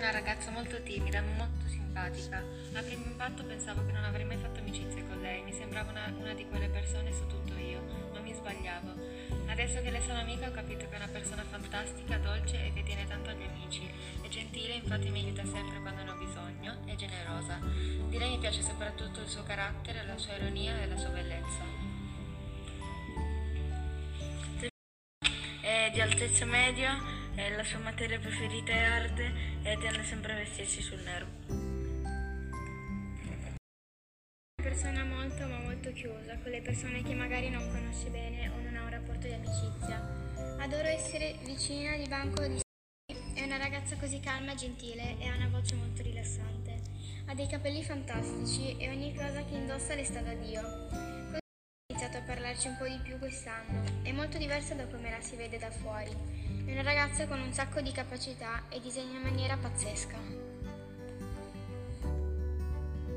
Una ragazza molto timida, molto simpatica. A primo impatto pensavo che non avrei mai fatto amicizia con lei, mi sembrava una, una di quelle persone su tutto io, ma mi sbagliavo. Adesso che le sono amica ho capito che è una persona fantastica, dolce e che tiene tanto agli amici. È gentile, infatti mi aiuta sempre quando ne ho bisogno, è generosa. Di lei mi piace soprattutto il suo carattere, la sua ironia e la sua bellezza. È di altezza media, e la sua materia preferita è arte e tende sempre a vestirsi sul nero. Una persona molto ma molto chiusa, con le persone che magari non conosce bene o non ha un rapporto di amicizia. Adoro essere vicina di banco di è una ragazza così calma e gentile e ha una voce molto rilassante. Ha dei capelli fantastici e ogni cosa che indossa le sta da Dio. Iniziato a parlarci un po' di più quest'anno. È molto diversa da come la si vede da fuori. È una ragazza con un sacco di capacità e disegna in maniera pazzesca.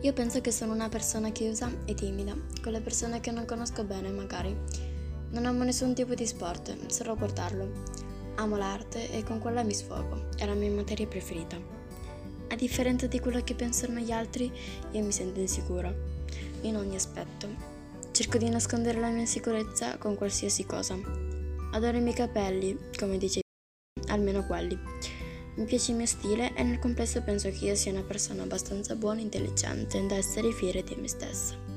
Io penso che sono una persona chiusa e timida, con le persone che non conosco bene magari. Non amo nessun tipo di sport, solo guardarlo. Amo l'arte e con quella mi sfogo, è la mia materia preferita. A differenza di quello che pensano gli altri, io mi sento insicura, in ogni aspetto. Cerco di nascondere la mia insicurezza con qualsiasi cosa. Adoro i miei capelli, come dice almeno quelli. Mi piace il mio stile e nel complesso penso che io sia una persona abbastanza buona e intelligente da essere fiera di me stessa.